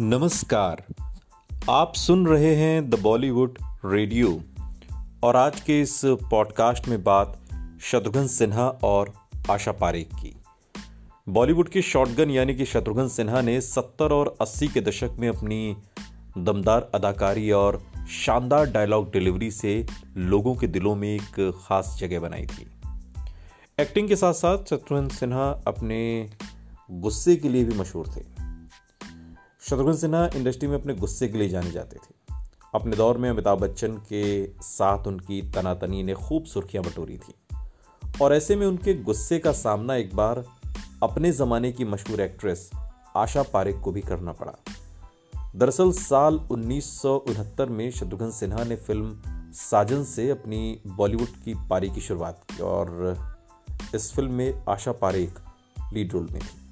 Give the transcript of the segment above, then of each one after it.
नमस्कार। आप सुन रहे हैं द बॉलीवुड रेडियो और आज के इस पॉडकास्ट में बात शत्रुघ्न सिन्हा और आशा पारेख की। बॉलीवुड के शॉटगन यानी कि शत्रुघ्न सिन्हा ने 70 और 80 के दशक में अपनी दमदार अदाकारी और शानदार डायलॉग डिलीवरी से लोगों के दिलों में एक खास जगह बनाई थी। एक्टिंग के साथ साथ शत्रुघ्न सिन्हा अपने गुस्से के लिए भी मशहूर थे। शत्रुघ्न सिन्हा इंडस्ट्री में अपने गुस्से के लिए जाने जाते थे। अपने दौर में अमिताभ बच्चन के साथ उनकी तनातनी ने खूब सुर्खियाँ बटोरी थी। और ऐसे में उनके गुस्से का सामना एक बार अपने ज़माने की मशहूर एक्ट्रेस आशा पारेख को भी करना पड़ा। दरअसल साल उन्नीस सौ उनहत्तर में शत्रुघ्न सिन्हा ने फ़िल्म साजन से अपनी बॉलीवुड की पारी की शुरुआत की और इस फ़िल्म में आशा पारेख लीड रोल में थी।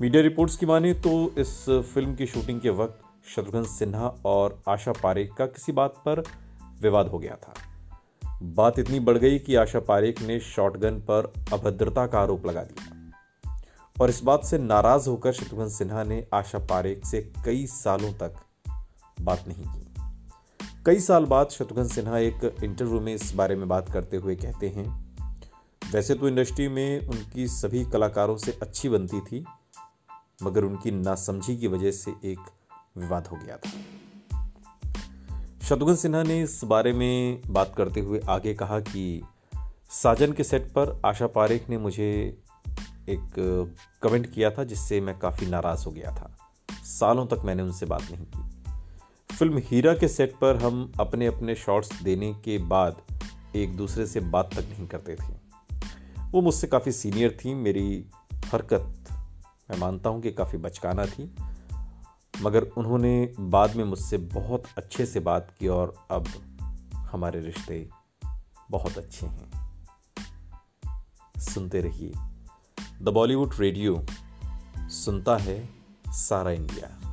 मीडिया रिपोर्ट्स की माने तो इस फ़िल्म की शूटिंग के वक्त शत्रुघ्न सिन्हा और आशा पारेख का किसी बात पर विवाद हो गया था। बात इतनी बढ़ गई कि आशा पारेख ने शॉटगन पर अभद्रता का आरोप लगा दिया। और इस बात से नाराज़ होकर शत्रुघ्न सिन्हा ने आशा पारेख से कई सालों तक बात नहीं की। कई साल बाद शत्रुघ्न सिन्हा एक इंटरव्यू में इस बारे में बात करते हुए कहते हैं, वैसे तो इंडस्ट्री में उनकी सभी कलाकारों से अच्छी बनती थी मगर उनकी नासमझी की वजह से एक विवाद हो गया था। शत्रुघ्न सिन्हा ने इस बारे में बात करते हुए आगे कहा कि साजन के सेट पर आशा पारेख ने मुझे एक कमेंट किया था जिससे मैं काफ़ी नाराज़ हो गया था। सालों तक मैंने उनसे बात नहीं की। फ़िल्म हीरा के सेट पर हम अपने अपने शॉट्स देने के बाद एक दूसरे से बात तक नहीं करते थे। वो मुझसे काफ़ी सीनियर थी, मेरी हरकत मैं मानता हूँ कि काफ़ी बचकाना थी, मगर उन्होंने बाद में मुझसे बहुत अच्छे से बात की और अब हमारे रिश्ते बहुत अच्छे हैं। सुनते रहिए। द बॉलीवुड रेडियो, सुनता है सारा इंडिया।